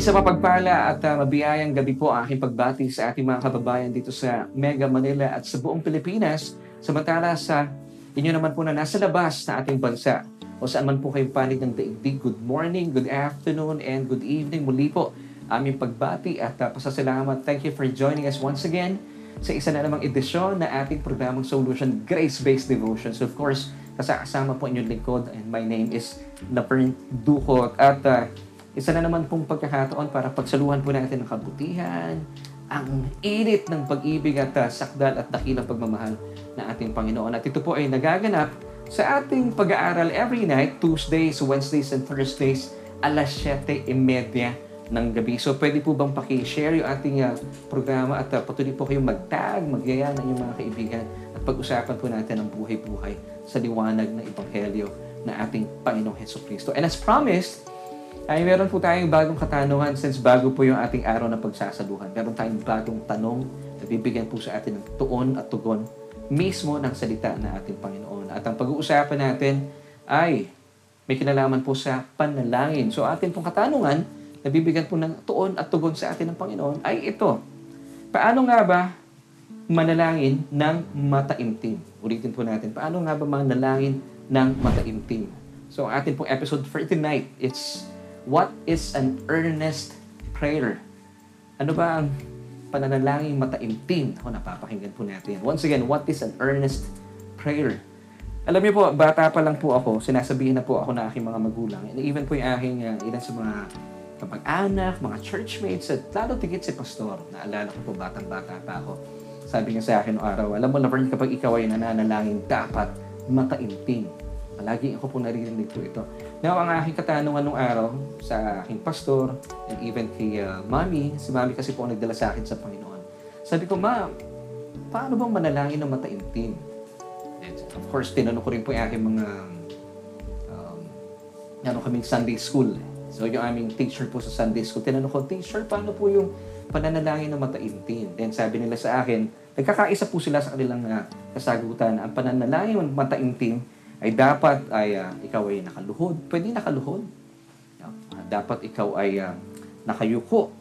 Isa mapagpala at uh, mabiyayang gabi po ang aking pagbati sa ating mga kababayan dito sa Mega Manila at sa buong Pilipinas. Samantala sa inyo naman po na nasa labas na ating bansa o saan man po kayong panig ng daigdig. Good morning, good afternoon, and good evening. Muli po aming pagbati at uh, pasasalamat. Thank you for joining us once again sa isa na namang edisyon na ating programang Solution Grace-Based Devotions. Of course, kasama po inyong lingkod and my name is Lapern Duhot at uh, isa na naman pong pagkakataon para pagsaluhan po natin ng kabutihan, ang init ng pag-ibig at uh, sakdal at dakilang pagmamahal ng ating Panginoon. At ito po ay nagaganap sa ating pag-aaral every night, Tuesdays, Wednesdays, and Thursdays, alas 7.30 ng gabi. So, pwede po bang paki-share yung ating uh, programa at uh, patuloy po kayong mag-tag, magyaya ng inyong mga kaibigan at pag-usapan po natin ang buhay-buhay sa liwanag ng Ebanghelyo na ating Panginoong Heso Kristo. And as promised, ay meron po tayong bagong katanungan since bago po yung ating araw na pagsasaluhan. Meron tayong bagong tanong na bibigyan po sa atin ng tuon at tugon mismo ng salita ng ating Panginoon. At ang pag-uusapan natin ay may kinalaman po sa panalangin. So atin pong katanungan na bibigyan po ng tuon at tugon sa atin ng Panginoon ay ito. Paano nga ba manalangin ng mataimtim? Ulitin po natin, paano nga ba manalangin ng mataimtim? So atin pong episode for tonight, it's What is an earnest prayer? Ano ba ang pananalangin mataimtim? Ako, napapakinggan po natin. Once again, what is an earnest prayer? Alam niyo po, bata pa lang po ako, sinasabihin na po ako na aking mga magulang, and even po yung aking uh, ilan sa mga kapag-anak, mga churchmates, at lalo tigit si pastor. Naalala ko po, batang-bata pa ako. Sabi niya sa akin noong araw, alam mo, Laverne, kapag ikaw ay nananalangin, dapat mataimtim. Lagi ako po naririnig po ito. Now, ang aking katanungan nung araw sa aking pastor and even kay uh, mami, si mami kasi po ang nagdala sa akin sa Panginoon. Sabi ko, ma, paano bang manalangin ng mataimtim? And of course, tinanong ko rin po yung aking mga um, ano kaming Sunday school. So, yung aming teacher po sa Sunday school, tinanong ko, teacher, paano po yung pananalangin ng mataimtim? Then sabi nila sa akin, nagkakaisa po sila sa kanilang uh, kasagutan. Ang pananalangin ng mataimtim ay dapat ay uh, ikaw ay nakaluhod. Pwede nakaluhod. Uh, dapat ikaw ay uh, nakayuko.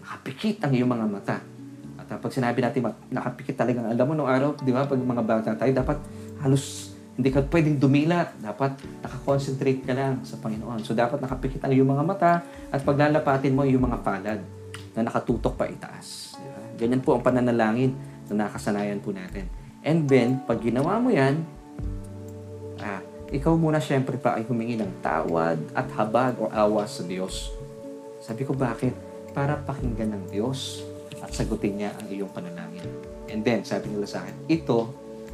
Nakapikit ang iyong mga mata. At uh, pag sinabi natin nakapikit talagang, alam mo nung araw, di ba, pag mga bata tayo, dapat halos hindi ka pwedeng dumilat. Dapat nakakonsentrate ka lang sa Panginoon. So, dapat nakapikit ang iyong mga mata at paglalapatin mo yung mga palad na nakatutok pa itaas. Diba? Ganyan po ang pananalangin na nakasanayan po natin. And then, pag ginawa mo yan, ah, ikaw muna syempre pa ay humingi ng tawad at habag o awa sa Diyos. Sabi ko, bakit? Para pakinggan ng Diyos at sagutin niya ang iyong panalangin. And then, sabi nila sa akin, ito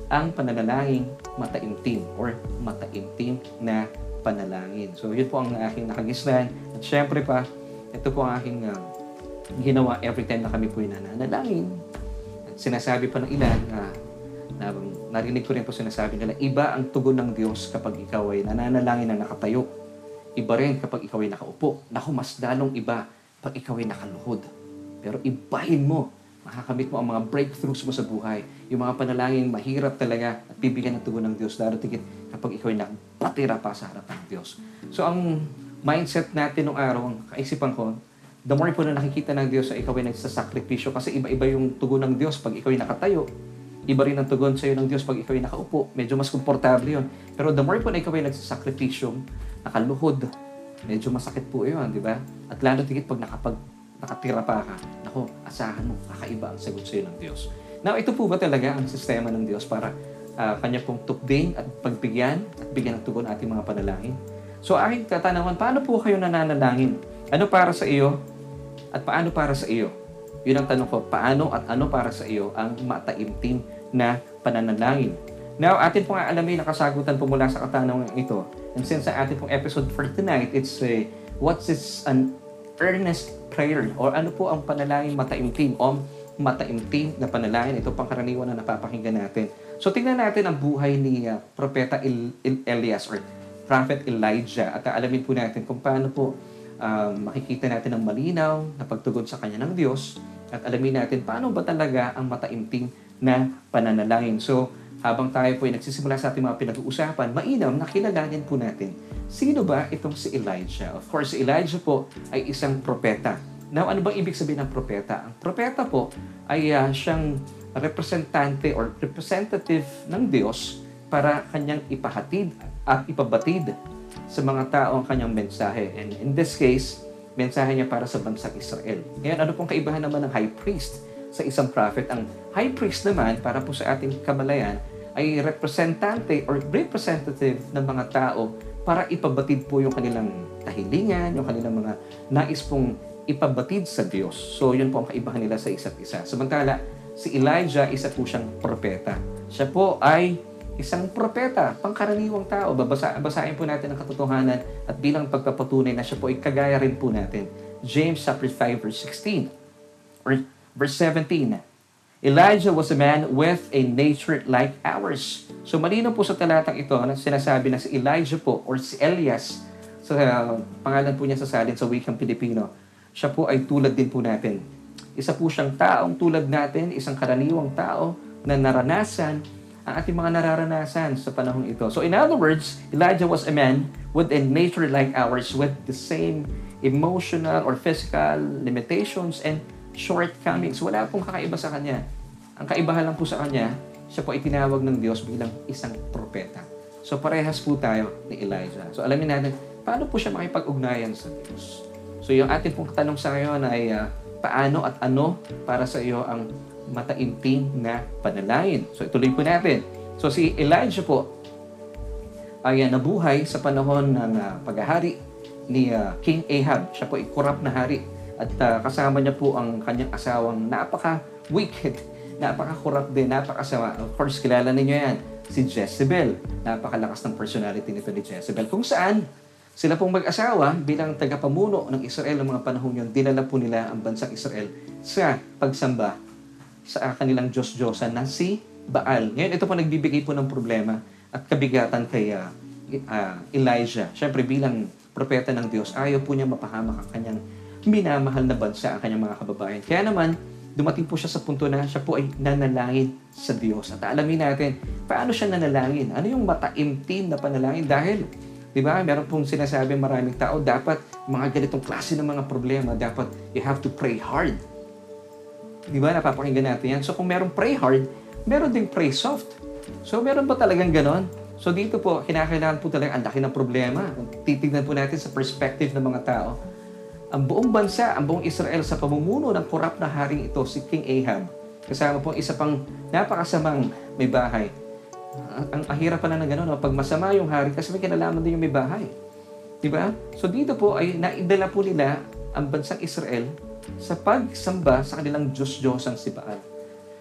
ang pananalangin mataimtim or mataimtim na panalangin. So, yun po ang aking nakagisnan. At syempre pa, ito po ang aking uh, ginawa every time na kami po yung nananalangin. At sinasabi pa ng ilan na uh, na narinig ko rin po sinasabi nila, iba ang tugon ng Diyos kapag ikaw ay nananalangin na nakatayo. Iba rin kapag ikaw ay nakaupo. Naku, mas dalong iba pag ikaw ay nakaluhod. Pero ibahin mo, makakamit mo ang mga breakthroughs mo sa buhay. Yung mga panalangin mahirap talaga at bibigyan ng tugon ng Diyos. Tigit kapag ikaw ay nakapatira pa sa harapan ng Diyos. So ang mindset natin nung araw, ang kaisipan ko, the more po na nakikita ng Diyos ay ikaw ay nagsasakripisyo kasi iba-iba yung tugon ng Diyos pag ikaw ay nakatayo Iba rin ang tugon sa iyo ng Diyos pag ikaw ay nakaupo. Medyo mas komportable yon. Pero the more po na ikaw ay nagsasakripisyo, nakaluhod, medyo masakit po yun, di ba? At lalo tigit pag nakapag, nakatira pa ka, nako, asahan mo, kakaiba ang sagot sa iyo ng Diyos. Now, ito po ba talaga ang sistema ng Diyos para uh, kanya pong tukding at pagbigyan at bigyan ng tugon ating mga panalangin? So, aking katanungan, paano po kayo nananalangin? Ano para sa iyo at paano para sa iyo? Yun ang tanong ko, paano at ano para sa iyo ang mataimtim na pananalangin. Now, atin pong aalamin ang kasagutan po mula sa katanungan ito. And since sa atin pong episode for tonight, it's uh, what's this an earnest prayer or ano po ang panalangin mataimtim o mataimtim na panalangin. Ito pang karaniwan na napapakinggan natin. So, tingnan natin ang buhay ni uh, Propeta El- El- Elias or Prophet Elijah at alamin po natin kung paano po um, makikita natin ang malinaw na pagtugon sa kanya ng Diyos at alamin natin paano ba talaga ang mataimtim na pananalangin. So, habang tayo po ay nagsisimula sa ating mga pinag-uusapan, mainam na kilalanin po natin sino ba itong si Elijah? Of course, si Elijah po ay isang propeta. Now, ano bang ibig sabihin ng propeta? Ang propeta po ay uh, siyang representante or representative ng Diyos para kanyang ipahatid at ipabatid sa mga tao ang kanyang mensahe. And in this case, mensahe niya para sa bansang Israel. Ngayon, ano pong kaibahan naman ng high priest sa isang prophet? Ang high priest naman, para po sa ating kamalayan, ay representante or representative ng mga tao para ipabatid po yung kanilang kahilingan, yung kanilang mga nais pong ipabatid sa Diyos. So, yun po ang kaibahan nila sa isa't isa. Samantala, si Elijah, isa po siyang propeta. Siya po ay isang propeta, pangkaraniwang tao. Babasa, basahin po natin ang katotohanan at bilang pagpapatunay na siya po ay kagaya rin po natin. James chapter 5 verse 16 or verse 17. Elijah was a man with a nature like ours. So malino po sa talatang ito na sinasabi na si Elijah po or si Elias sa uh, pangalan po niya sa salin sa wikang Pilipino, siya po ay tulad din po natin. Isa po siyang taong tulad natin, isang karaniwang tao na naranasan ang ating mga nararanasan sa panahong ito. So in other words, Elijah was a man with a nature like ours with the same emotional or physical limitations and shortcomings. Wala pong kakaiba sa kanya. Ang kaibahan lang po sa kanya, siya po itinawag ng Diyos bilang isang propeta. So parehas po tayo ni Elijah. So alamin natin, paano po siya makipag-ugnayan sa Diyos? So yung ating pong tanong sa ngayon ay uh, paano at ano para sa iyo ang mataimting na panalangin. So ituloy po natin. So si Elijah po ay uh, nabuhay sa panahon ng uh, paghahari ni uh, King Ahab. Siya po ay korap na hari at uh, kasama niya po ang kanyang asawang napaka-wicked, napaka-corrupt din, napakasama. Of course, kilala ninyo yan, si Jezebel. Napakalakas ng personality nito ni Jezebel. Kung saan, sila pong mag-asawa bilang tagapamuno ng Israel ng mga panahon yun, dinala po nila ang bansang Israel sa pagsamba sa kanilang Diyos-Diyosan na si Baal. Ngayon, ito po nagbibigay po ng problema at kabigatan kay uh, uh, Elijah. Siyempre, bilang propeta ng Diyos, ayaw po niya mapahamak ang kanyang minamahal na bansa ang kanyang mga kababayan. Kaya naman, dumating po siya sa punto na siya po ay nanalangin sa Diyos. At alamin natin, paano siya nanalangin? Ano yung mataimtim na panalangin? Dahil, di ba, meron pong sinasabi maraming tao, dapat mga ganitong klase ng mga problema, dapat you have to pray hard. Di ba, napapakinggan natin yan. So kung meron pray hard, meron ding pray soft. So meron ba talagang ganon? So dito po, kinakailangan po talaga ang laki ng problema. Titignan po natin sa perspective ng mga tao, ang buong bansa, ang buong Israel sa pamumuno ng korap na haring ito, si King Ahab. Kasama po isa pang napakasamang may bahay. Ang, ang ahirap pala ng gano'n, pag masama yung hari, kasi may kinalaman din yung may bahay. Di ba? So dito po ay naidala po nila ang bansang Israel sa pagsamba sa kanilang Diyos-Diyos ang si Baal.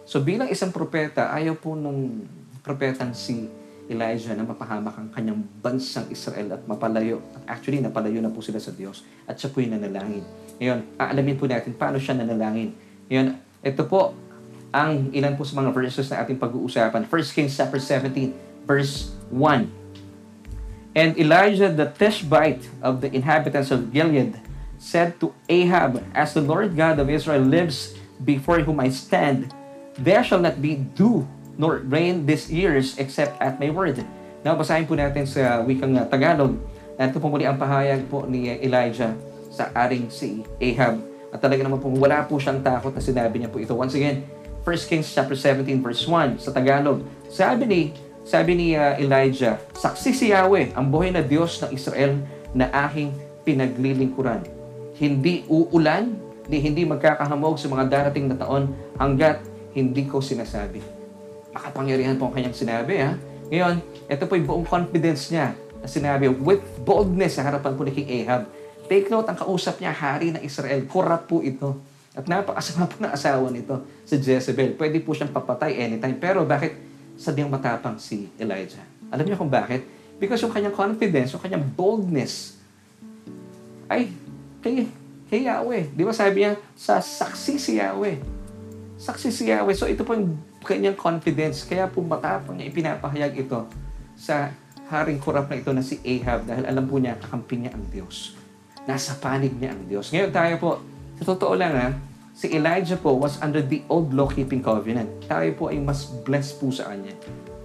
So bilang isang propeta, ayaw po nung propetang si Elijah na mapahamak ang kanyang bansang Israel at mapalayo. Actually, napalayo na po sila sa Diyos at siya po yung nanalangin. Ngayon, aalamin po natin paano siya nanalangin. Ngayon, ito po ang ilan po sa mga verses na ating pag-uusapan. 1 Kings chapter 17, verse 1. And Elijah the Tishbite of the inhabitants of Gilead said to Ahab, As the Lord God of Israel lives before whom I stand, there shall not be dew nor rain these years except at my word. Now, basahin po natin sa wikang Tagalog. Ito po muli ang pahayag po ni Elijah sa aring si Ahab. At talaga naman po wala po siyang takot na sinabi niya po ito. Once again, 1 Kings chapter 17 verse 1 sa Tagalog. Sabi ni sabi ni uh, Elijah, saksi si Yahweh, ang buhay na Diyos ng Israel na aking pinaglilingkuran. Hindi uulan, ni hindi magkakahamog sa mga darating na taon hanggat hindi ko sinasabi makapangyarihan po ang kanyang sinabi. Ha? Ngayon, ito po yung buong confidence niya na sinabi with boldness sa harapan po ni King Ahab. Take note, ang kausap niya, hari ng Israel. Corrupt po ito. At napakasama po ng asawa nito, si Jezebel. Pwede po siyang papatay anytime. Pero bakit sadyang matapang si Elijah? Alam niyo kung bakit? Because yung kanyang confidence, yung kanyang boldness, ay, kay, kay Yahweh. Di ba sabi niya, sa saksi si Yahweh. Saksi si Yahweh. So ito po yung kanyang confidence. Kaya po matapang niya ipinapahayag ito sa haring kurap na ito na si Ahab dahil alam po niya kakampi niya ang Diyos. Nasa panig niya ang Diyos. Ngayon tayo po, sa totoo lang ha, si Elijah po was under the old law-keeping covenant. Tayo po ay mas blessed po sa kanya,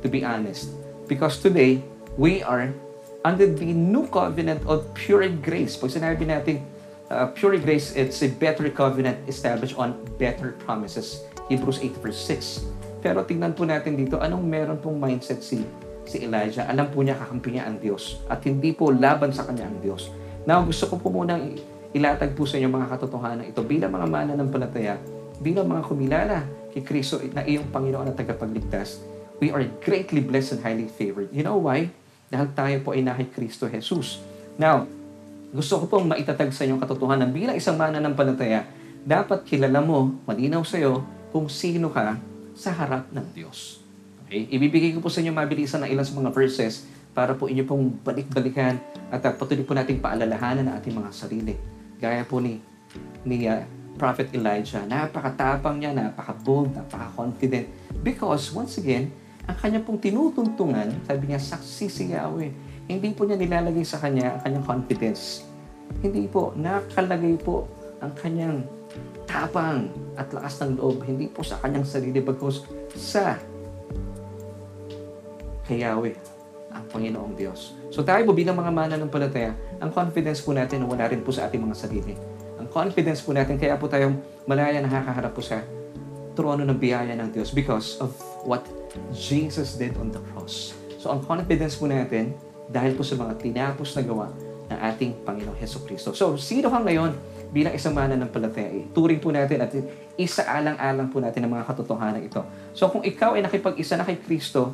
to be honest. Because today, we are under the new covenant of pure grace. Pag sinabi natin uh, pure grace, it's a better covenant established on better promises. Hebrews 8 verse 6. Pero tingnan po natin dito, anong meron pong mindset si si Elijah? Alam po niya kakampi niya ang Diyos at hindi po laban sa kanya ang Diyos. Now, gusto ko po munang ilatag po sa inyo mga katotohanan ito bilang mga mana ng palataya, bilang mga kumilala kay Kristo na iyong Panginoon at tagapagligtas, we are greatly blessed and highly favored. You know why? Dahil tayo po ay nahay Kristo Jesus. Now, gusto ko pong maitatag sa inyong katotohanan bilang isang mana ng palataya, dapat kilala mo, malinaw sa iyo, kung sino ka sa harap ng Diyos. Okay? Ibibigay ko po sa inyo mabilisan ng ilang mga verses para po inyo pong balik-balikan at uh, patuloy po nating paalalahanan ang ating mga sarili. Gaya po ni, ni uh, Prophet Elijah, napakatapang niya, napaka-bold, napaka-confident. Because, once again, ang kanya pong tinutuntungan, sabi niya, saksi si Yahweh. Hindi po niya nilalagay sa kanya ang kanyang confidence. Hindi po, nakalagay po ang kanyang tapang at lakas ng loob, hindi po sa kanyang sarili, bagkus sa kay Yahweh, ang Panginoong Diyos. So tayo po bilang mga mana ng palataya, ang confidence po natin wala rin po sa ating mga sarili. Ang confidence po natin, kaya po tayong malaya nakakaharap po sa trono ng biyaya ng Diyos because of what Jesus did on the cross. So ang confidence po natin, dahil po sa mga tinapos na gawa ng ating Panginoong Heso Kristo. So, sino ka ngayon bilang isang mana ng palataya? Turing po natin at isaalang-alang po natin ang mga katotohanan ito. So, kung ikaw ay nakipag-isa na kay Kristo,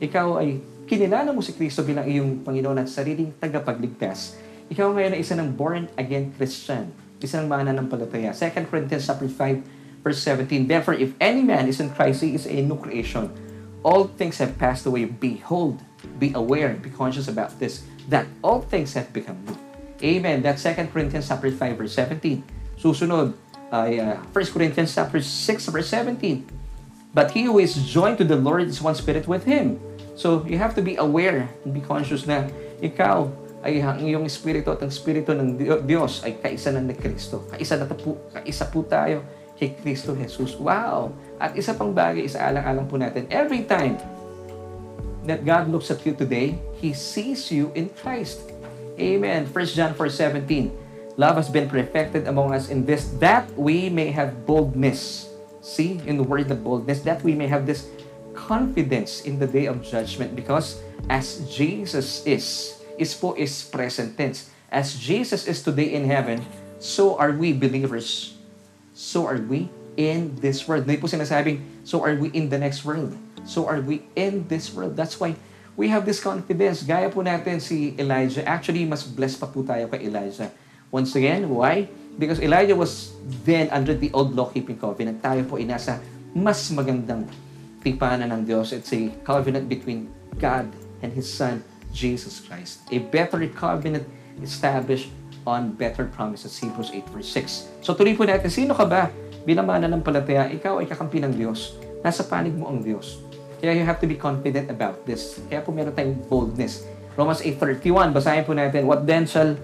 ikaw ay kinilala mo si Kristo bilang iyong Panginoon at sariling tagapagligtas. Ikaw ngayon ay isa ng born-again Christian, isa ng mana ng palataya. 2 Corinthians chapter 5, verse 17, Therefore, if any man is in Christ, he is a new creation. All things have passed away. Behold, be aware, be conscious about this, that all things have become new. Amen. That's 2 Corinthians chapter 5, verse 17. Susunod ay uh, 1 Corinthians chapter 6, verse 17. But he who is joined to the Lord is one spirit with him. So, you have to be aware and be conscious na ikaw ay ang iyong espiritu at ang espiritu ng Diyos ay kaisa na ni Kristo. Kaisa na po, kaisa po tayo kay Kristo Jesus. Wow! At isa pang bagay, isa alang-alang po natin, every time that God looks at you today, He sees you in Christ. Amen. 1 John 4.17 Love has been perfected among us in this, that we may have boldness. See, in the word of boldness, that we may have this confidence in the day of judgment because as Jesus is, is po is present tense. As Jesus is today in heaven, so are we believers. So are we in this world. Hindi po sinasabing, so are we in the next world. So are we in this world. That's why we have this confidence. Gaya po natin si Elijah. Actually, mas blessed pa po tayo kay Elijah. Once again, why? Because Elijah was then under the old law-keeping covenant. Tayo po ay nasa mas magandang tipanan ng Diyos. It's a covenant between God and His Son, Jesus Christ. A better covenant established on better promises. Hebrews 8 verse 6. So tuloy po natin, sino ka ba? Bilang mananampalataya, ikaw ay kakampi ng Diyos. Nasa panig mo ang Diyos. Kaya you have to be confident about this. Kaya po meron tayong boldness. Romans 8.31, basahin po natin, What then shall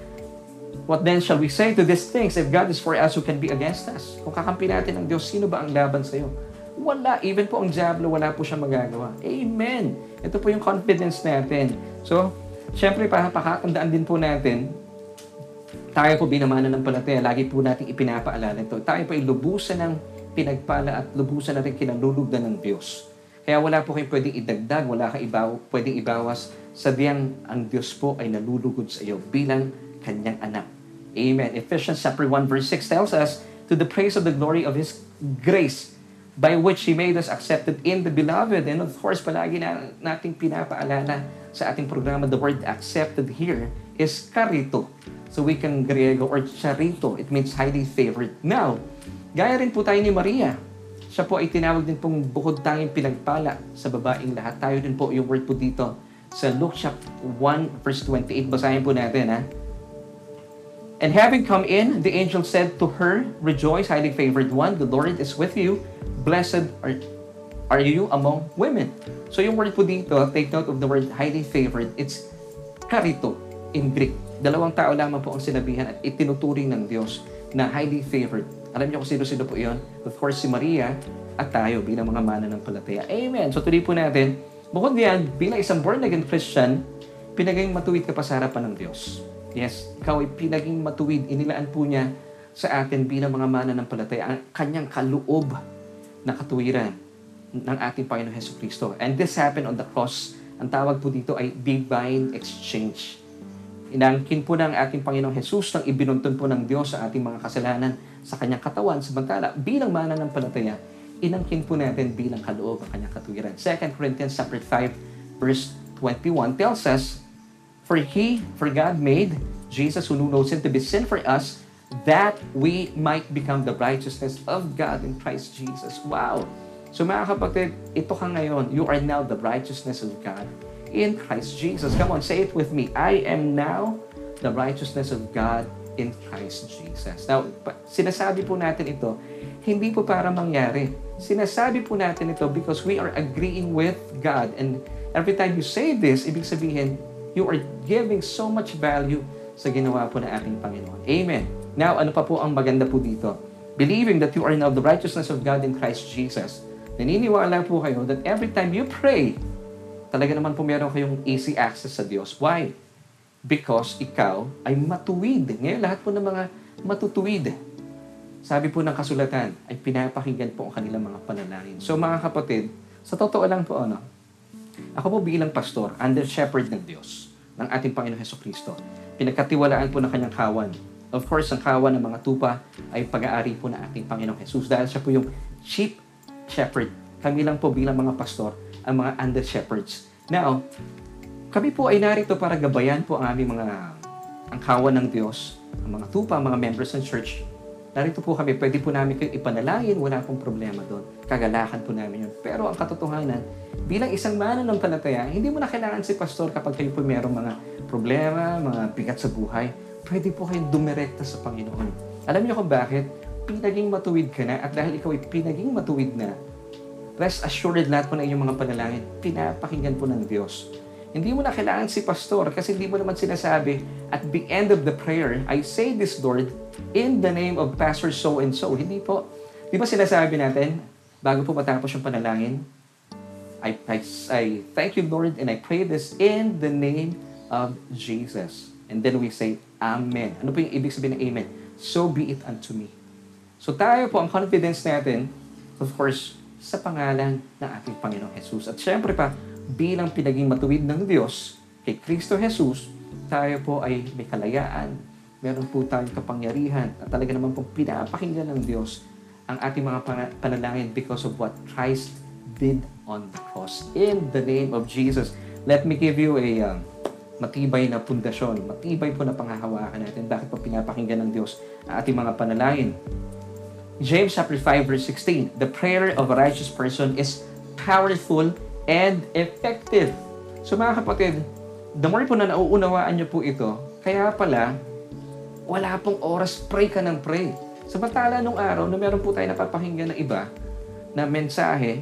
What then shall we say to these things? If God is for us, who can be against us? Kung kakampi natin ang Diyos, sino ba ang laban sa iyo? Wala. Even po ang Diablo, wala po siya magagawa. Amen. Ito po yung confidence natin. So, syempre, pakakandaan din po natin, tayo po binamana ng palataya, lagi po natin ipinapaalala ito. Tayo po ay lubusan ng pinagpala at lubusan natin kinalulugdan ng Diyos. Kaya wala po kayong pwedeng idagdag, wala kang ibaw, pwedeng ibawas sa diyang ang Diyos po ay nalulugod sa iyo bilang kanyang anak. Amen. Ephesians chapter 1 verse 6 tells us, To the praise of the glory of His grace, by which He made us accepted in the beloved. And of course, palagi na nating pinapaalala sa ating programa, the word accepted here is karito. So we can Griego or charito. It means highly favored. Now, gaya rin po tayo ni Maria. Siya po ay tinawag din pong bukod tanging pinagpala sa babaeng lahat. Tayo din po yung word po dito sa Luke chapter 1 verse 28. Basahin po natin ha. And having come in, the angel said to her, Rejoice, highly favored one, the Lord is with you. Blessed are, are you among women. So yung word po dito, take note of the word highly favored. It's karito in Greek. Dalawang tao lamang po ang sinabihan at itinuturing ng Diyos na highly favored. Alam niyo kung sino-sino po iyon? Of course, si Maria at tayo bilang mga mana ng palataya. Amen. So tuloy po natin, bukod diyan, bilang isang born-again Christian, pinaging matuwid ka pa sa harapan ng Diyos. Yes, ikaw ay pinaging matuwid. Inilaan po niya sa atin bilang mga mananampalataya ang kanyang kaloob na katuwiran ng ating Panginoon Heso Kristo. And this happened on the cross. Ang tawag po dito ay divine exchange. Inangkin po ng ating Panginoong Jesus nang ibinuntun po ng Diyos sa ating mga kasalanan sa kanyang katawan. Samantala, bilang mananampalataya, inangkin po natin bilang kaloob ang kanyang katuwiran. 2 Corinthians chapter 5 verse 21 tells us, For He, for God made Jesus who knew no sin to be sin for us, that we might become the righteousness of God in Christ Jesus. Wow! So mga kapatid, ito ka ngayon. You are now the righteousness of God in Christ Jesus. Come on, say it with me. I am now the righteousness of God in Christ Jesus. Now, sinasabi po natin ito, hindi po para mangyari. Sinasabi po natin ito because we are agreeing with God. And every time you say this, ibig sabihin, you are giving so much value sa ginawa po ng ating Panginoon. Amen. Now, ano pa po ang maganda po dito? Believing that you are now the righteousness of God in Christ Jesus. Naniniwala po kayo that every time you pray, talaga naman po meron kayong easy access sa Diyos. Why? Because ikaw ay matuwid. Ngayon, lahat po ng mga matutuwid. Sabi po ng kasulatan, ay pinapakinggan po ang kanilang mga panalangin. So mga kapatid, sa totoo lang po, ano, ako po bilang pastor, under shepherd ng Diyos, ng ating Panginoon Heso Kristo, pinagkatiwalaan po ng kanyang kawan. Of course, ang kawan ng mga tupa ay pag-aari po ng ating Panginoong Jesus dahil siya po yung chief shepherd. Kami lang po bilang mga pastor, ang mga under shepherds. Now, kami po ay narito para gabayan po ang aming mga ang kawan ng Diyos, ang mga tupa, mga members ng church. Narito po kami, pwede po namin kayo ipanalangin, wala pong problema doon. Kagalakan po namin yun. Pero ang katotohanan, bilang isang mananampalataya, hindi mo na kailangan si pastor kapag kayo po mayroong mga problema, mga bigat sa buhay. Pwede po kayong dumirekta sa Panginoon. Alam niyo kung bakit? Pinaging matuwid ka na at dahil ikaw ay pinaging matuwid na, rest assured lahat po ng inyong mga panalangin, pinapakinggan po ng Diyos. Hindi mo na kailangan si pastor kasi hindi mo naman sinasabi at the end of the prayer, I say this Lord in the name of Pastor so and so. Hindi po. Di ba sinasabi natin bago po matapos yung panalangin? I, I, I thank you Lord and I pray this in the name of Jesus. And then we say, Amen. Ano po yung ibig sabihin ng Amen? So be it unto me. So tayo po, ang confidence natin, of course, sa pangalan ng ating Panginoong Jesus. At syempre pa, bilang pinaging matuwid ng Diyos kay Kristo Jesus, tayo po ay may kalayaan, meron po tayong kapangyarihan at talaga naman pong pinapakinggan ng Diyos ang ating mga panalangin because of what Christ did on the cross. In the name of Jesus, let me give you a uh, matibay na pundasyon, matibay po na panghahawakan natin. Bakit po pinapakinggan ng Diyos ang ating mga panalangin? James chapter 5 verse 16, the prayer of a righteous person is powerful and effective. So mga kapatid, the more po na nauunawaan nyo po ito, kaya pala, wala pong oras pray ka ng pray. Samantala nung araw na meron po tayo napapakinggan ng iba na mensahe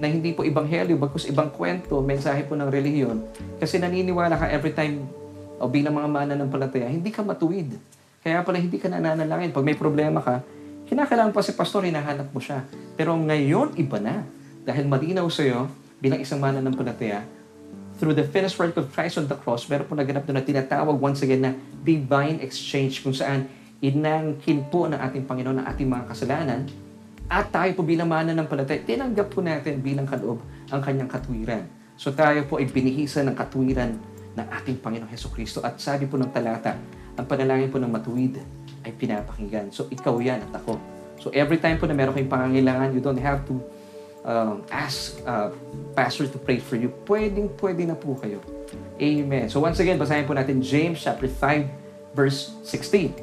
na hindi po ibanghelyo, bagkus ibang kwento, mensahe po ng relihiyon. Kasi naniniwala ka every time o bilang mga mana ng palataya, hindi ka matuwid. Kaya pala hindi ka nananalangin. Pag may problema ka, kinakailangan pa si pastor, hinahanap mo siya. Pero ngayon, iba na. Dahil malinaw sa'yo, bilang isang mana ng palataya, through the finished work of Christ on the cross, meron po naganap doon na tinatawag once again na divine exchange kung saan inangkin po ng ating Panginoon ang ating mga kasalanan at tayo po bilang mana ng palataya, tinanggap po natin bilang kaloob ang kanyang katwiran. So tayo po ay binihisa ng katwiran ng ating Panginoong Heso Kristo. At sabi po ng talata, ang panalangin po ng matuwid ay pinapakinggan. So ikaw yan at ako. So every time po na meron kayong pangangailangan, you don't have to um, ask uh, pastor to pray for you. Pwedeng, pwede na po kayo. Amen. So once again, basahin po natin James chapter 5 verse 16.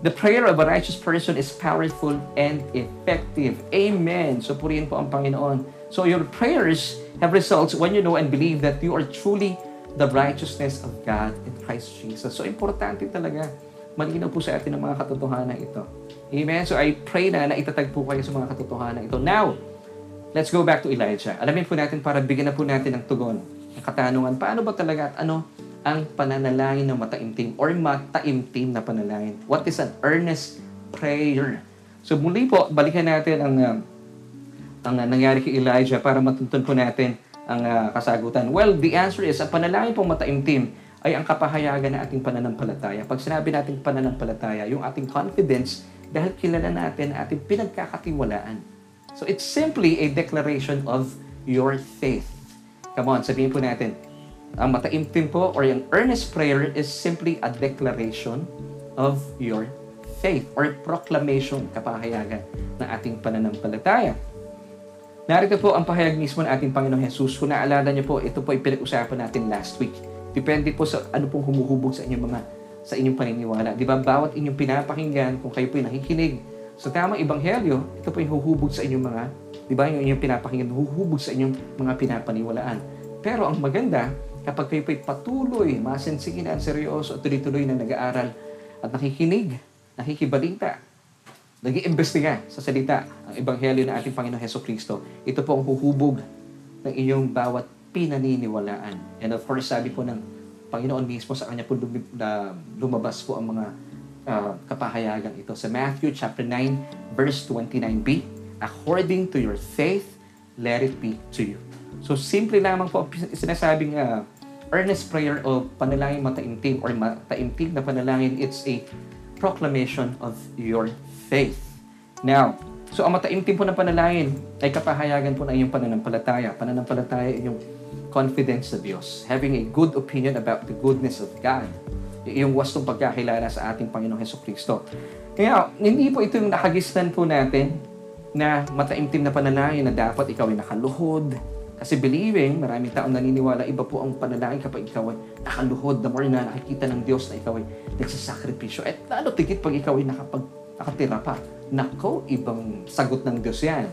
The prayer of a righteous person is powerful and effective. Amen. So purihin po ang Panginoon. So your prayers have results when you know and believe that you are truly the righteousness of God in Christ Jesus. So importante talaga. Malinaw po sa atin ang mga katotohanan ito. Amen. So I pray na na itatag po kayo sa mga katotohanan ito. Now, let's go back to Elijah. Alamin po natin para bigyan na po natin ng tugon. Ang katanungan, paano ba talaga at ano ang pananalangin ng mataimtim or mataimtim na panalangin. What is an earnest prayer? So muli po, balikan natin ang uh, ang uh, nangyari kay Elijah para matuntun po natin ang ah, kasagutan? Well, the answer is, ang panalangin pong mataimtim ay ang kapahayagan ng ating pananampalataya. Pag sinabi natin pananampalataya, yung ating confidence dahil kilala natin ating pinagkakatiwalaan. So it's simply a declaration of your faith. Come on, sabihin po natin, ang mataimtim po or yung earnest prayer is simply a declaration of your faith or proclamation, kapahayagan ng ating pananampalataya. Narito po ang pahayag mismo ng ating Panginoong Jesus. Kung naalala niyo po, ito po ay pinag-usapan natin last week. Depende po sa ano pong humuhubog sa inyong mga sa inyong paniniwala. Di ba? Bawat inyong pinapakinggan, kung kayo po nakikinig sa tamang ebanghelyo, ito po yung huhubog sa inyong mga, di ba, yung inyong pinapakinggan, huhubog sa inyong mga pinapaniwalaan. Pero ang maganda, kapag kayo po ay patuloy, masinsigilan, seryoso, at tuloy-tuloy na nag-aaral at nakikinig, nakikibalita, nag-iimbestiga sa salita ang ebanghelyo ng ating Panginoon Heso Kristo, ito po ang huhubog ng inyong bawat pinaniniwalaan. And of course, sabi po ng Panginoon mismo sa kanya po na lumabas po ang mga uh, kapahayagan ito. Sa Matthew chapter 9, verse 29b, According to your faith, let it be to you. So, simple lamang po sinasabing uh, earnest prayer o panalangin mataimtim or mataimtim na panalangin, it's a proclamation of your faith. Now, so ang mataimtim po ng panalangin ay kapahayagan po ng iyong pananampalataya. Pananampalataya ay yung confidence sa Diyos. Having a good opinion about the goodness of God. Yung wastong pagkakilala sa ating Panginoong Heso Kristo. Kaya, hindi po ito yung nakagisnan po natin na mataimtim na panalangin na dapat ikaw ay nakaluhod. Kasi believing, maraming taong naniniwala, iba po ang panalangin kapag ikaw ay nakaluhod. The more na nakikita ng Diyos na ikaw ay nagsasakripisyo. At lalo tigit pag ikaw ay nakapag, nakatira pa. Nako, ibang sagot ng Diyos yan.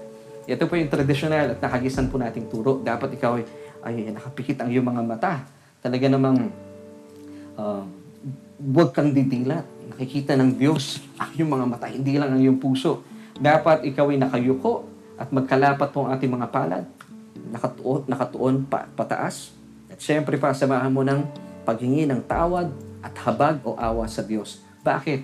Ito po yung traditional at nakagisan po nating turo. Dapat ikaw ay, ay nakapikit ang iyong mga mata. Talaga namang uh, huwag kang didilat. Nakikita ng Diyos ang iyong mga mata, hindi lang ang iyong puso. Dapat ikaw ay nakayuko at magkalapat po ang ating mga palad. Nakatuon, nakatuon pa, pataas. At syempre pa, samahan mo ng paghingi ng tawad at habag o awa sa Diyos. Bakit?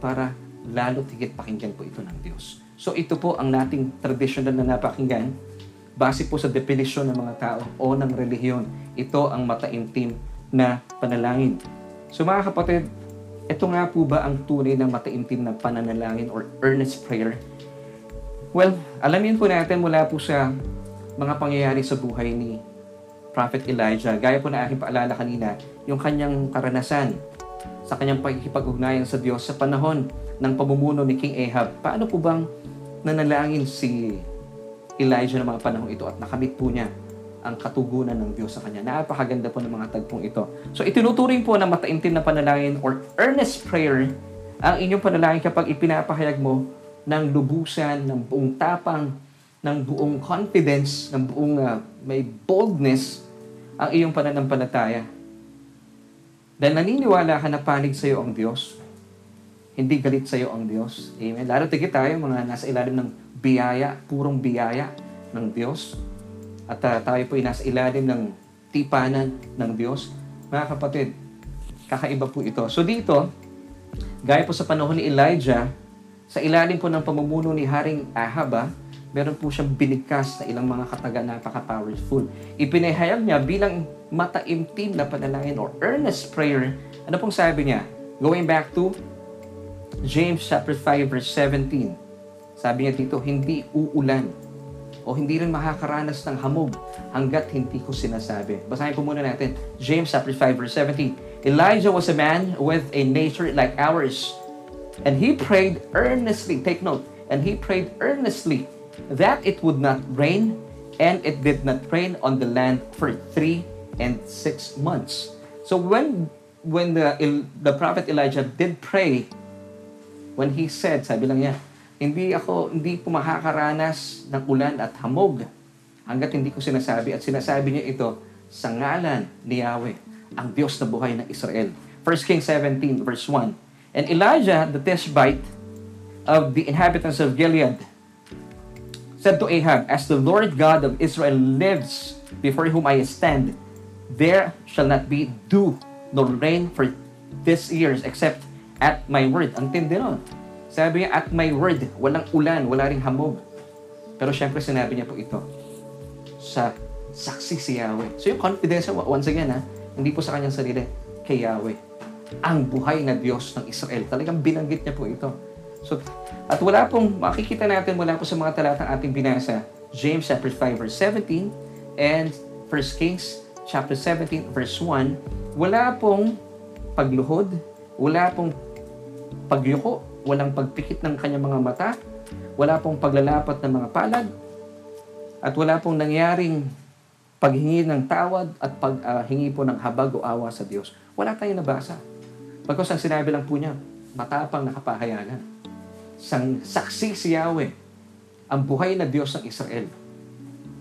Para lalo tigit pakinggan po ito ng Diyos. So ito po ang nating traditional na napakinggan base po sa definisyon ng mga tao o ng relihiyon. Ito ang mataimtim na panalangin. So mga kapatid, ito nga po ba ang tunay na mataimtim na pananalangin or earnest prayer? Well, alamin po natin mula po sa mga pangyayari sa buhay ni Prophet Elijah. Gaya po na aking paalala kanina, yung kanyang karanasan sa kanyang pagkikipag-ugnayan sa Diyos sa panahon ng pamumuno ni King Ahab. Paano po bang nanalangin si Elijah ng mga panahon ito at nakamit po niya ang katugunan ng Diyos sa kanya. Napakaganda po ng mga tagpong ito. So itinuturing po na mataimtim na panalangin or earnest prayer ang inyong panalangin kapag ipinapahayag mo ng lubusan, ng buong tapang, ng buong confidence, ng buong uh, may boldness ang iyong pananampalataya. Dahil naniniwala ka na panig sa iyo ang Diyos, hindi galit sa iyo ang Diyos. Amen. Lalo tigit tayo, mga nasa ilalim ng biyaya, purong biyaya ng Diyos. At uh, tayo po nasa ilalim ng tipanan ng Diyos. Mga kapatid, kakaiba po ito. So dito, gaya po sa panahon ni Elijah, sa ilalim po ng pamumuno ni Haring Ahaba, meron po siyang binigkas na ilang mga kataga napaka-powerful. Ipinahayag niya bilang mataimtim na panalangin or earnest prayer. Ano pong sabi niya? Going back to James chapter 5 verse 17. Sabi niya dito, hindi uulan o hindi rin makakaranas ng hamog hanggat hindi ko sinasabi. Basahin po muna natin. James chapter 5 verse 17. Elijah was a man with a nature like ours. And he prayed earnestly. Take note. And he prayed earnestly that it would not rain. And it did not rain on the land for three and six months. So when when the the prophet Elijah did pray, when he said, sabi lang niya, hindi ako, hindi po makakaranas ng ulan at hamog hanggat hindi ko sinasabi at sinasabi niya ito sa ngalan ni Yahweh, ang Diyos na buhay ng Israel. 1 Kings 17 verse 1. And Elijah, the Tishbite of the inhabitants of Gilead, said to Ahab, As the Lord God of Israel lives, before whom I stand, there shall not be dew nor rain for this years except at my word. Ang tindi nun. Sabi niya, at my word, walang ulan, wala ring hamog. Pero syempre sinabi niya po ito sa saksi si Yahweh. So yung confidence, once again ha, hindi po sa kanyang sarili, kay Yahweh. Ang buhay na Diyos ng Israel. Talagang binanggit niya po ito. So, at wala pong, makikita natin wala po sa mga talatang ating binasa, James chapter 5 verse 17 and 1 Kings chapter 17 verse 1, wala pong pagluhod, wala pong pagyuko, walang pagpikit ng kanyang mga mata, wala pong paglalapat ng mga palad, at wala pong nangyaring paghingi ng tawad at paghingi uh, po ng habag o awa sa Diyos. Wala tayong nabasa. Pagkos ang sinabi lang po niya, matapang nakapahayanan. Sang saksi si Yahweh, ang buhay na Diyos ng Israel,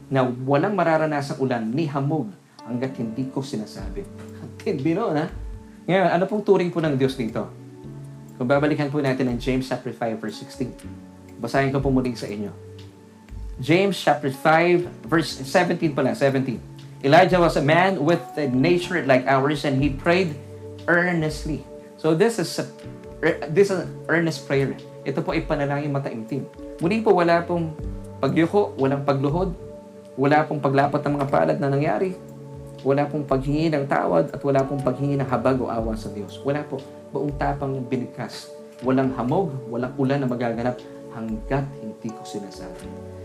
na walang mararanasang ulan ni hamog hanggat hindi ko sinasabi. Tindi no, na? Ngayon, ano pong turing po ng Diyos dito? Kung babalikan po natin ang James chapter 5 verse 16. Basahin ko po muli sa inyo. James chapter 5 verse 17 pala, 17. Elijah was a man with a nature like ours and he prayed earnestly. So this is a, this is an earnest prayer. Ito po ay panalangin mataimtim. Muli po wala pong pagyuko, walang pagluhod, wala pong paglapat ng mga palad na nangyari, wala pong paghingi ng tawad at wala pong paghingi ng habag o awa sa Diyos. Wala po. Buong tapang ng binigkas. Walang hamog, walang ulan na magaganap hanggat hindi ko sinasabi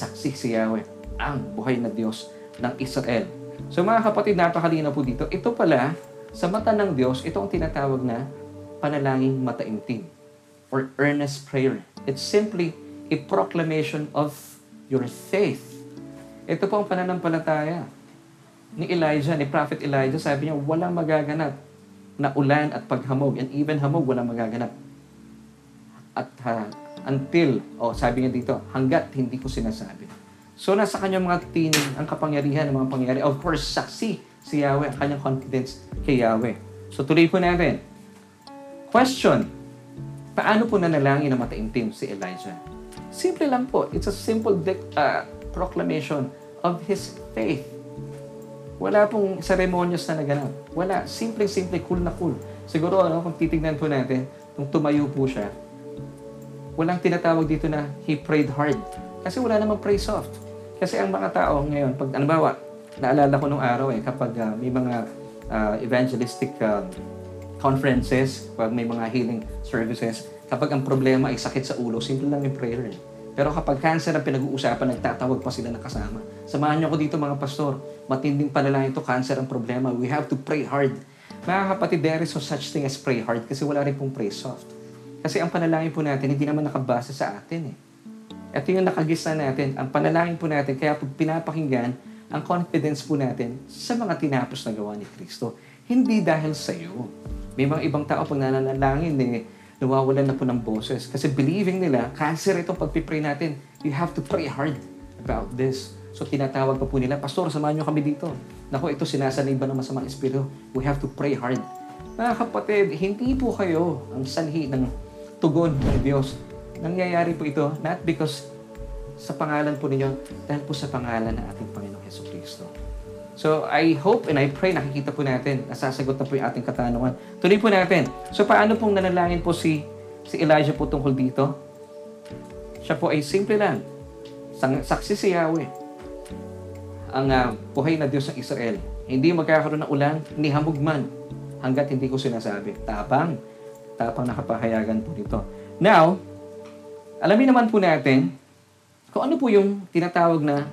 saksi si Yahweh, ang buhay na Diyos ng Israel. So mga kapatid, napakalinaw po dito. Ito pala, sa mata ng Diyos, ito ang tinatawag na panalangin mataimtim or earnest prayer. It's simply a proclamation of your faith. Ito po ang pananampalataya ni Elijah, ni Prophet Elijah. Sabi niya, walang magaganap na ulan at paghamog. And even hamog, walang magaganap. At uh, until, o oh, sabi niya dito, hanggat hindi ko sinasabi. So, nasa kanyang mga tinig ang kapangyarihan ng mga pangyayari. Of course, saksi si Yahweh, ang kanyang confidence kay Yahweh. So, tuloy po natin. Question, paano po nanalangin ng mataimtim si Elijah? Simple lang po. It's a simple de- uh, proclamation of his faith. Wala pong ceremonious na naganap. Wala. Simple-simple, cool na cool. Siguro, ano, kung titignan po natin, nung tumayo po siya, Walang tinatawag dito na he prayed hard. Kasi wala namang pray soft. Kasi ang mga tao ngayon, pag, ba, naalala ko nung araw eh, kapag uh, may mga uh, evangelistic uh, conferences, pag may mga healing services, kapag ang problema ay sakit sa ulo, simple lang yung prayer eh. Pero kapag cancer ang pinag-uusapan, nagtatawag pa sila na kasama. Samahan niyo ako dito mga pastor. Matinding panalangin ito, cancer ang problema. We have to pray hard. Mga kapatid, there is no such thing as pray hard kasi wala rin pong pray soft. Kasi ang panalangin po natin, hindi naman nakabasa sa atin eh. Ito yung nakagisa natin. Ang panalangin po natin, kaya po pinapakinggan ang confidence po natin sa mga tinapos na gawa ni Kristo. Hindi dahil sa iyo. May mga ibang tao pag nananalangin eh, nawawalan na po ng boses. Kasi believing nila, cancer itong pagpipray natin. You have to pray hard about this. So tinatawag pa po nila, Pastor, samahan nyo kami dito. Naku, ito sinasanay ba ng masamang espiritu? We have to pray hard. Mga kapatid, hindi po kayo ang sanhi ng tugon ng Diyos. Nangyayari po ito not because sa pangalan po ninyo, dahil po sa pangalan ng ating Panginoong Heso Kristo. So, I hope and I pray nakikita po natin, nasasagot na po yung ating katanungan. Tuloy po natin. So, paano pong nanalangin po si, si Elijah po tungkol dito? Siya po ay simple lang. Saksi si Yahweh. Ang uh, buhay na Diyos ng Israel. Hindi magkakaroon ng ulan, ni hamog man, hanggat hindi ko sinasabi. Tapang, tapang nakapahayagan po dito. Now, alamin naman po natin kung ano po yung tinatawag na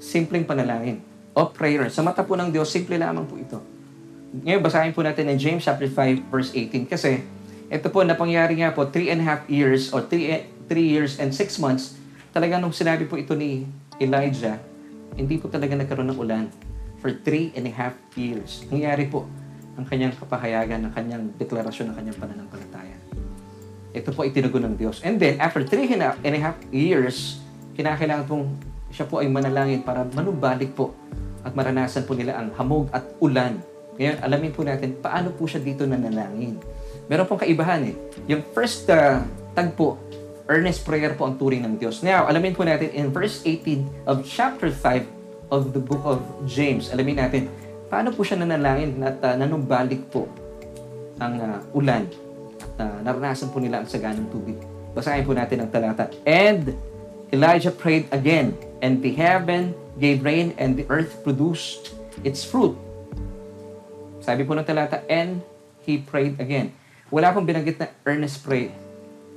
simpleng panalangin o prayer. Sa mata po ng Diyos, simple lamang po ito. Ngayon, basahin po natin in James chapter 5 verse 18 kasi ito po, napangyari nga po 3 and a half years or 3, 3 years and 6 months talaga nung sinabi po ito ni Elijah, hindi po talaga nagkaroon ng ulan for 3 and a half years. Nangyari po, ang kanyang kapahayagan, ang kanyang deklarasyon ng kanyang pananampalataya. Ito po ay tinugon ng Diyos. And then, after three and a half years, kinakailangan pong siya po ay manalangin para manubalik po at maranasan po nila ang hamog at ulan. Ngayon, alamin po natin paano po siya dito nanalangin. Meron pong kaibahan eh. Yung first uh, tagpo, earnest prayer po ang turing ng Diyos. Now, alamin po natin in verse 18 of chapter 5 of the book of James. Alamin natin paano po siya nanalangin at uh, nanumbalik po ang uh, ulan at uh, naranasan po nila ang saganang tubig. Basahin po natin ang talata. And Elijah prayed again, and the heaven gave rain and the earth produced its fruit. Sabi po ng talata, and he prayed again. Wala pong binanggit na earnest prayer.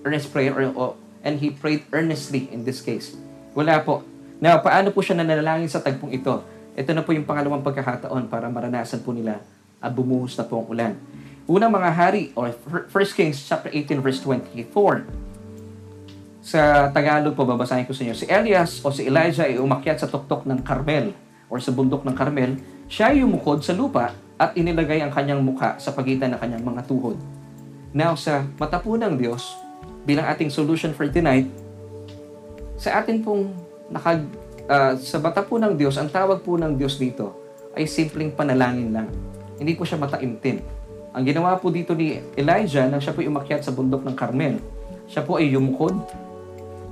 Earnest prayer or, o and he prayed earnestly in this case. Wala po. Now, paano po siya nanalangin sa tagpong ito? Ito na po yung pangalawang pagkakataon para maranasan po nila at bumuhos na po ang ulan. Unang mga hari, or 1 Kings chapter 18 verse 24. Sa Tagalog po, babasahin ko sa inyo. Si Elias o si Elijah ay umakyat sa tuktok ng Carmel or sa bundok ng Carmel. Siya ay umukod sa lupa at inilagay ang kanyang mukha sa pagitan ng kanyang mga tuhod. Now, sa mata po ng Diyos, bilang ating solution for tonight, sa atin pong nakag, uh, sa mata po ng Diyos, ang tawag po ng Diyos dito ay simpleng panalangin lang. Hindi po siya mataimtim. Ang ginawa po dito ni Elijah nang siya po umakyat sa bundok ng Carmel, siya po ay yumukod,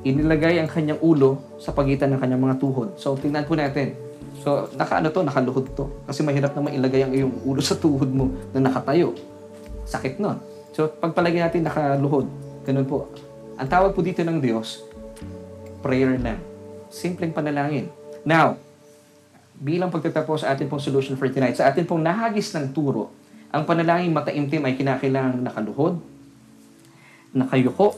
inilagay ang kanyang ulo sa pagitan ng kanyang mga tuhod. So, tingnan po natin. So, nakaano to, nakaluhod to. Kasi mahirap na mailagay ang iyong ulo sa tuhod mo na nakatayo. Sakit nun. So, pagpalagay natin nakaluhod, ganun po. Ang tawag po dito ng Diyos, prayer lang. Simpleng panalangin. Now, bilang pagtatapos sa ating pong solution for tonight, sa ating pong nahagis ng turo, ang panalangin mataimtim ay kinakailangang nakaluhod, nakayuko,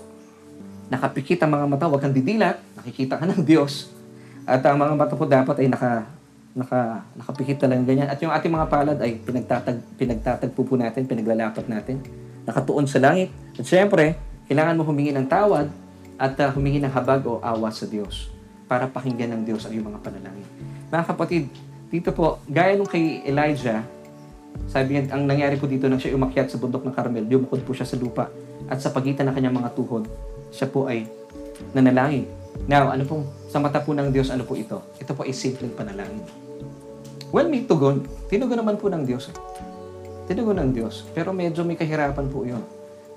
nakapikit ang mga mata, huwag kang didilat, nakikita ka ng Diyos. At ang mga mata po dapat ay naka, naka, nakapikit talaga ganyan. At yung ating mga palad ay pinagtatag, pinagtatagpo po natin, pinaglalapat natin, nakatuon sa langit. At syempre, kailangan mo humingi ng tawad at uh, humingi ng habag o awa sa Diyos para pakinggan ng Diyos ang iyong mga panalangin. Mga kapatid, dito po, gaya nung kay Elijah, sabi niya, ang nangyari po dito nang siya umakyat sa bundok ng Carmel, lumukod po siya sa lupa at sa pagitan ng kanyang mga tuhod, siya po ay nanalangin. Now, ano pong, sa mata po ng Diyos, ano po ito? Ito po ay simpleng panalangin. When may tugon, tinugon naman po ng Diyos. Tinugon ng Diyos. Pero medyo may kahirapan po yun.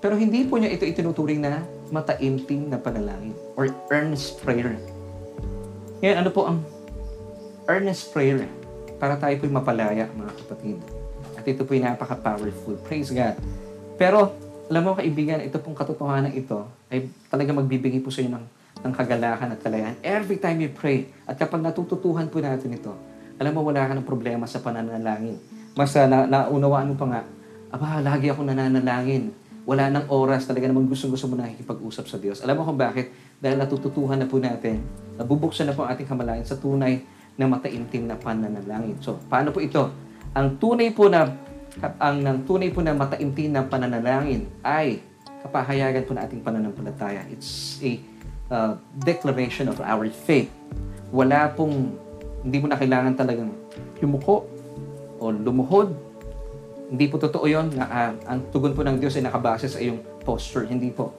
Pero hindi po niya ito itinuturing na mataimtim na panalangin or earnest prayer. Ngayon, ano po ang earnest prayer? Para tayo po'y mapalaya, mga kapatid. At ito po'y napaka-powerful. Praise God. Pero, alam mo kaibigan, ito pong katotohanan ito ay talaga magbibigay po sa inyo ng, ng kagalakan at kalayahan every time you pray. At kapag natututuhan po natin ito, alam mo wala ka ng problema sa pananalangin. Mas uh, na, naunawaan mo pa nga, aba, lagi ako nananalangin. Wala nang oras, talaga namang gusto-gusto mo nakikipag-usap sa Diyos. Alam mo kung bakit? Dahil natututuhan na po natin, nabubuksan na po ang ating kamalayan sa tunay na mataimtim na pananalangin. So, paano po ito? Ang tunay po na ang ng tunay po na mataimtim na pananalangin ay kapahayagan po na ating pananampalataya. It's a uh, declaration of our faith. Wala pong, hindi mo na kailangan talagang yumuko o lumuhod. Hindi po totoo yon na uh, ang tugon po ng Diyos ay nakabase sa iyong posture. Hindi po.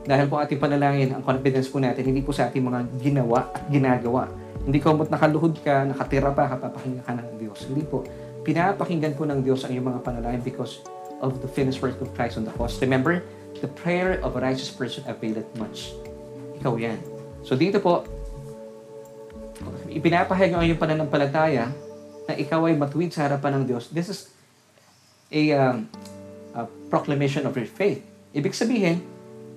Dahil po ating panalangin, ang confidence po natin, hindi po sa ating mga ginawa at ginagawa. Hindi ko nakaluhod ka, nakatira pa, kapapakinggan ka ng Diyos. Hindi po pinapakinggan po ng Diyos ang iyong mga panalangin because of the finished work of Christ on the cross. Remember, the prayer of a righteous person availeth much. Ikaw yan. So dito po, ipinapahayag ang iyong pananampalataya na ikaw ay matuwid sa harapan ng Diyos. This is a, um, a proclamation of your faith. Ibig sabihin,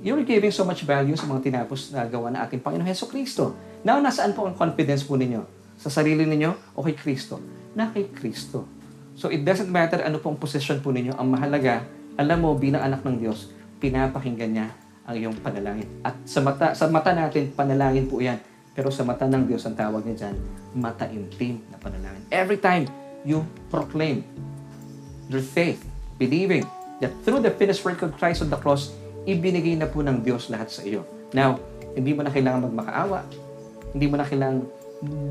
you're giving so much value sa mga tinapos na gawa na ating Panginoon Heso Kristo. Now, nasaan po ang confidence po ninyo? Sa sarili ninyo o kay Kristo? Na kay Kristo. So it doesn't matter ano pong posisyon po ninyo. Ang mahalaga, alam mo bilang anak ng Diyos, pinapakinggan niya ang iyong panalangin. At sa mata, sa mata natin, panalangin po yan. Pero sa mata ng Diyos, ang tawag niya dyan, mataimtim na panalangin. Every time you proclaim your faith, believing that through the finished work of Christ on the cross, ibinigay na po ng Diyos lahat sa iyo. Now, hindi mo na kailangan magmakaawa. Hindi mo na kailangan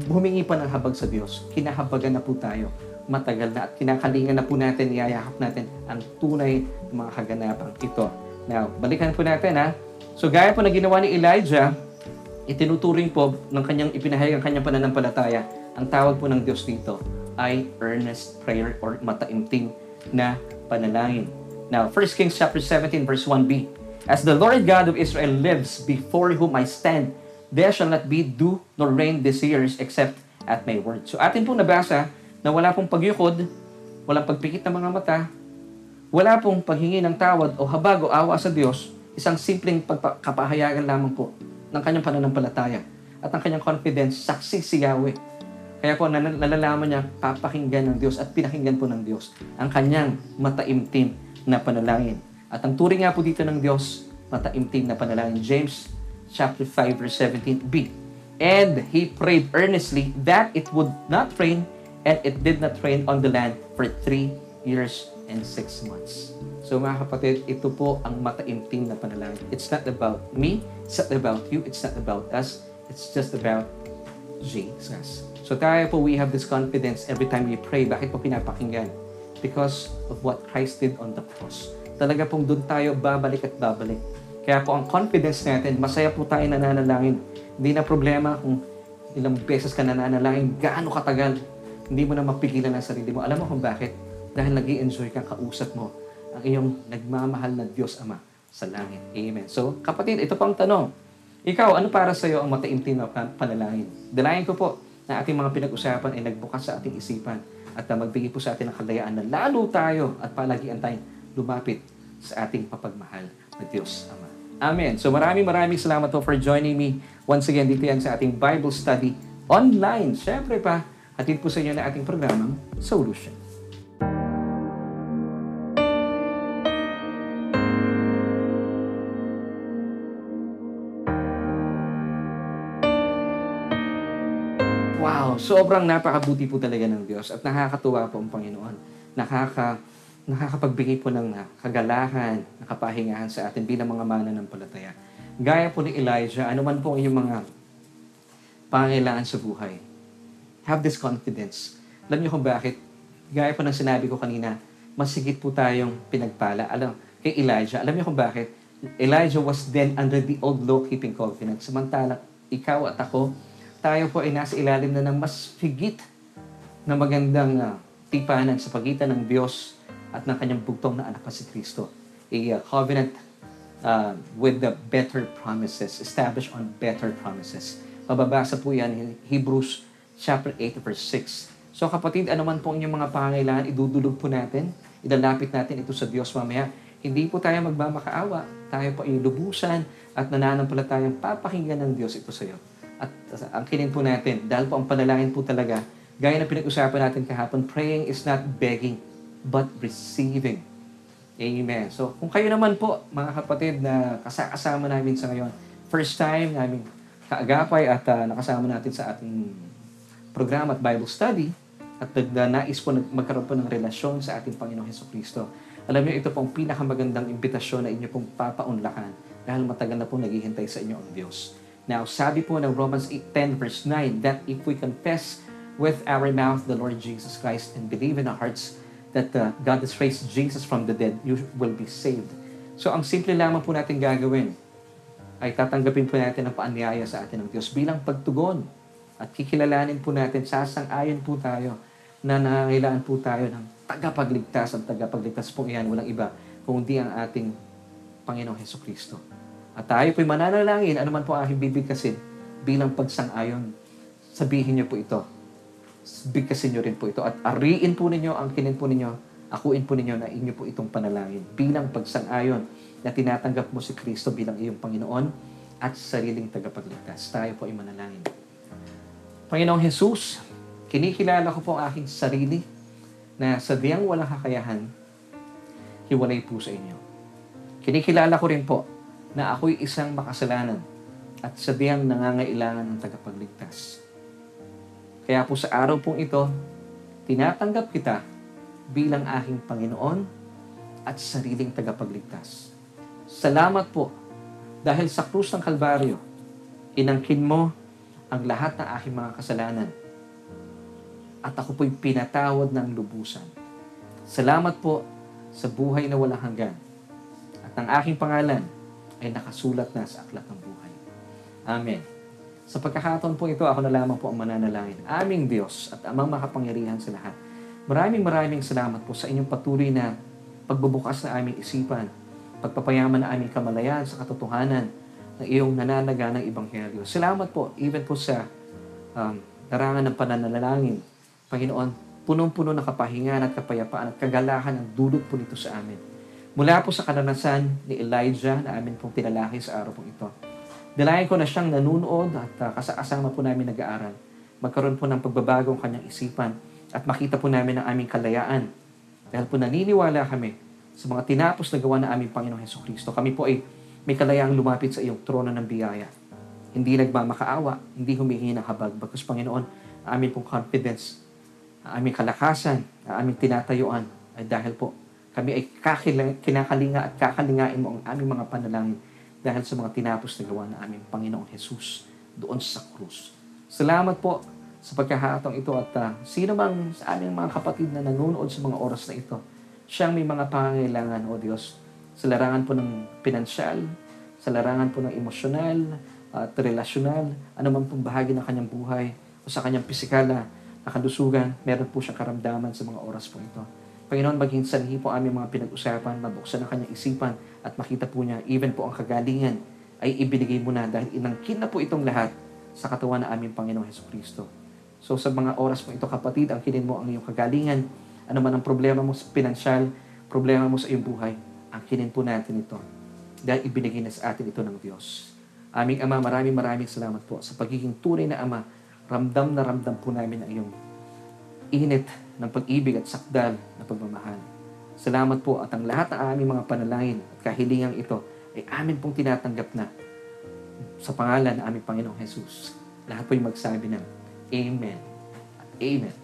humingi pa ng habag sa Diyos. Kinahabagan na po tayo matagal na at kinakalingan na po natin, iyayakap natin ang tunay ng mga kaganapang ito. Now, balikan po natin ha. So gaya po na ginawa ni Elijah, itinuturing po ng kanyang ipinahayag ang kanyang pananampalataya. Ang tawag po ng Diyos dito ay earnest prayer or mataimting na panalangin. Now, 1 Kings chapter 17 verse 1b. As the Lord God of Israel lives before whom I stand, there shall not be dew nor rain this years except at my word. So atin po nabasa na wala pong pagyukod, walang pagpikit ng mga mata, wala pong paghingi ng tawad o habag o awa sa Diyos, isang simpleng pagkapahayagan lamang po ng kanyang pananampalataya at ang kanyang confidence, saksi si Yahweh Kaya po nal- nalalaman niya, papakinggan ng Diyos at pinakinggan po ng Diyos ang kanyang mataimtim na panalangin. At ang turing nga po dito ng Diyos, mataimtim na panalangin. James chapter 5 verse 17b. And he prayed earnestly that it would not rain, and it did not rain on the land for three years and six months. So mga kapatid, ito po ang mataimtim na panalangin. It's not about me, it's not about you, it's not about us, it's just about Jesus. So tayo po, we have this confidence every time we pray. Bakit po pinapakinggan? Because of what Christ did on the cross. Talaga pong doon tayo babalik at babalik. Kaya po ang confidence natin, masaya po tayo nananalangin. Hindi na problema kung ilang beses ka nananalangin, gaano katagal. Hindi mo na mapigilan ang sarili mo. Alam mo kung bakit? Dahil nag enjoy kang kausap mo ang iyong nagmamahal na Diyos Ama sa langit. Amen. So, kapatid, ito pang tanong. Ikaw, ano para sa iyo ang mataimtim na pan- panalangin? Dalayan ko po na ating mga pinag-usapan ay nagbukas sa ating isipan at na magbigay po sa atin ng kalayaan na lalo tayo at palagian tayong lumapit sa ating papagmahal na Diyos Ama. Amen. So maraming maraming salamat po for joining me once again dito yan sa ating Bible study online. Siyempre pa, hatid po sa inyo na ating programang Solution. Wow, sobrang napakabuti po talaga ng Diyos at nakakatuwa po ang Panginoon. Nakaka, nakakapagbigay po ng kagalahan, nakapahingahan sa atin bilang mga mananampalataya. Gaya po ni Elijah, ano man po ang iyong mga pangailangan sa buhay. Have this confidence. Alam niyo kung bakit? Gaya po ng sinabi ko kanina, masigit po tayong pinagpala. Alam, kay Elijah, alam niyo kung bakit? Elijah was then under the old law-keeping covenant. Samantalang ikaw at ako, tayo po ay nasa ilalim na ng mas higit na magandang uh, tipanan sa pagitan ng Diyos at ng kanyang bugtong na anak na si Kristo. A uh, covenant uh, with the better promises, established on better promises. Mababasa po yan Hebrews chapter 8 verse 6. So kapatid, ano man po inyong mga pangailangan, idudulog po natin, idalapit natin ito sa Diyos mamaya. Hindi po tayo magmamakaawa, tayo po ay lubusan at nananampalatayang papakinggan ng Diyos ito sa iyo. At ang kinin po natin, dahil po ang panalangin po talaga, gaya na pinag-usapan natin kahapon, praying is not begging, but receiving. Amen. So, kung kayo naman po, mga kapatid na kasama namin sa ngayon, first time namin kaagapay at uh, nakasama natin sa ating programa at Bible study, at nais po magkaroon po ng relasyon sa ating Panginoong Heso Kristo. Alam niyo, ito po ang pinakamagandang imbitasyon na inyo pong papaunlakan dahil matagal na po naghihintay sa inyo ang Diyos. Now, sabi po ng Romans 8.10 verse 9 that if we confess with our mouth the Lord Jesus Christ and believe in our hearts that uh, God has raised Jesus from the dead, you will be saved. So, ang simple lamang po natin gagawin ay tatanggapin po natin ang paanyaya sa atin ng Diyos bilang pagtugon at kikilalanin po natin, sasang-ayon po tayo na nangangailangan po tayo ng tagapagligtas. Ang tagapagligtas po iyan, walang iba, kundi ang ating Panginoong Heso Kristo. At tayo po'y mananalangin, ano man po aking bibigkasin bilang pagsang-ayon. Sabihin niyo po ito. Bigkasin niyo rin po ito. At ariin po ninyo ang kinin po ninyo, akuin po ninyo na inyo po itong panalangin bilang pagsang-ayon na tinatanggap mo si Kristo bilang iyong Panginoon at sariling tagapagligtas. Tayo po ay manalangin. Panginoong Jesus, kinikilala ko po ang aking sarili na sa diyang walang kakayahan, hiwalay po sa inyo. Kinikilala ko rin po na ako'y isang makasalanan at sabihan nangangailangan ng tagapagligtas. Kaya po sa araw pong ito, tinatanggap kita bilang aking Panginoon at sariling tagapagligtas. Salamat po dahil sa krus ng Kalbaryo, inangkin mo ang lahat ng aking mga kasalanan at ako po'y pinatawad ng lubusan. Salamat po sa buhay na walang hanggan at ang aking pangalan ay nakasulat na sa aklat ng buhay. Amen. Sa pagkakataon po ito, ako na lamang po ang mananalangin. Aming Diyos at amang makapangyarihan sa lahat. Maraming maraming salamat po sa inyong patuloy na pagbubukas na aming isipan, pagpapayaman na aming kamalayan sa katotohanan ng iyong nananaga ng Ebanghelyo. Salamat po, even po sa um, larangan ng pananalangin. Panginoon, punong-puno ng kapahingan at kapayapaan at kagalahan ang dulot po nito sa amin. Mula po sa kananasan ni Elijah na amin pong tinalaki sa araw pong ito. Dalayan ko na siyang nanunood at uh, kasama po namin nag-aaral magkaroon po ng pagbabago ang kanyang isipan at makita po namin ang aming kalayaan. Dahil po naniniwala kami sa mga tinapos na gawa ng aming Panginoong Heso Kristo. Kami po ay may kalayaang lumapit sa iyong trono ng biyaya. Hindi nagmamakaawa, hindi humihingi ng habag. Bagkus Panginoon, ang aming pong confidence, ang aming kalakasan, ang aming tinatayuan ay dahil po kami ay kakilang, kinakalinga at kakalingain mo ang aming mga panalangin dahil sa mga tinapos na gawa ng aming Panginoong Jesus doon sa krus. Salamat po sa pagkakataong ito at ah, sino mang sa aming mga kapatid na nanonood sa mga oras na ito, siyang may mga pangangailangan, O Diyos, sa larangan po ng pinansyal, sa larangan po ng emosyonal at relasyonal, anuman pong bahagi ng kanyang buhay o sa kanyang pisikal na nakalusugan, meron po siyang karamdaman sa mga oras po ito. Panginoon, maging sanhi po aming mga pinag-usapan, mabuksan ang kanyang isipan at makita po niya, even po ang kagalingan ay ibinigay mo na dahil inangkin na po itong lahat sa katawan ng aming Panginoong Heso Kristo. So sa mga oras mo ito kapatid, ang kinin mo ang iyong kagalingan, ano man ang problema mo sa pinansyal, problema mo sa iyong buhay, ang kinin po natin ito. Dahil ibinigay na sa atin ito ng Diyos. Aming Ama, maraming maraming salamat po sa pagiging tunay na Ama. Ramdam na ramdam po namin ang iyong init ng pag-ibig at sakdal na pagmamahal. Salamat po at ang lahat ng aming mga panalangin at kahilingang ito ay amin pong tinatanggap na sa pangalan ng aming Panginoong Jesus. Lahat po yung magsabi ng Amen Amen.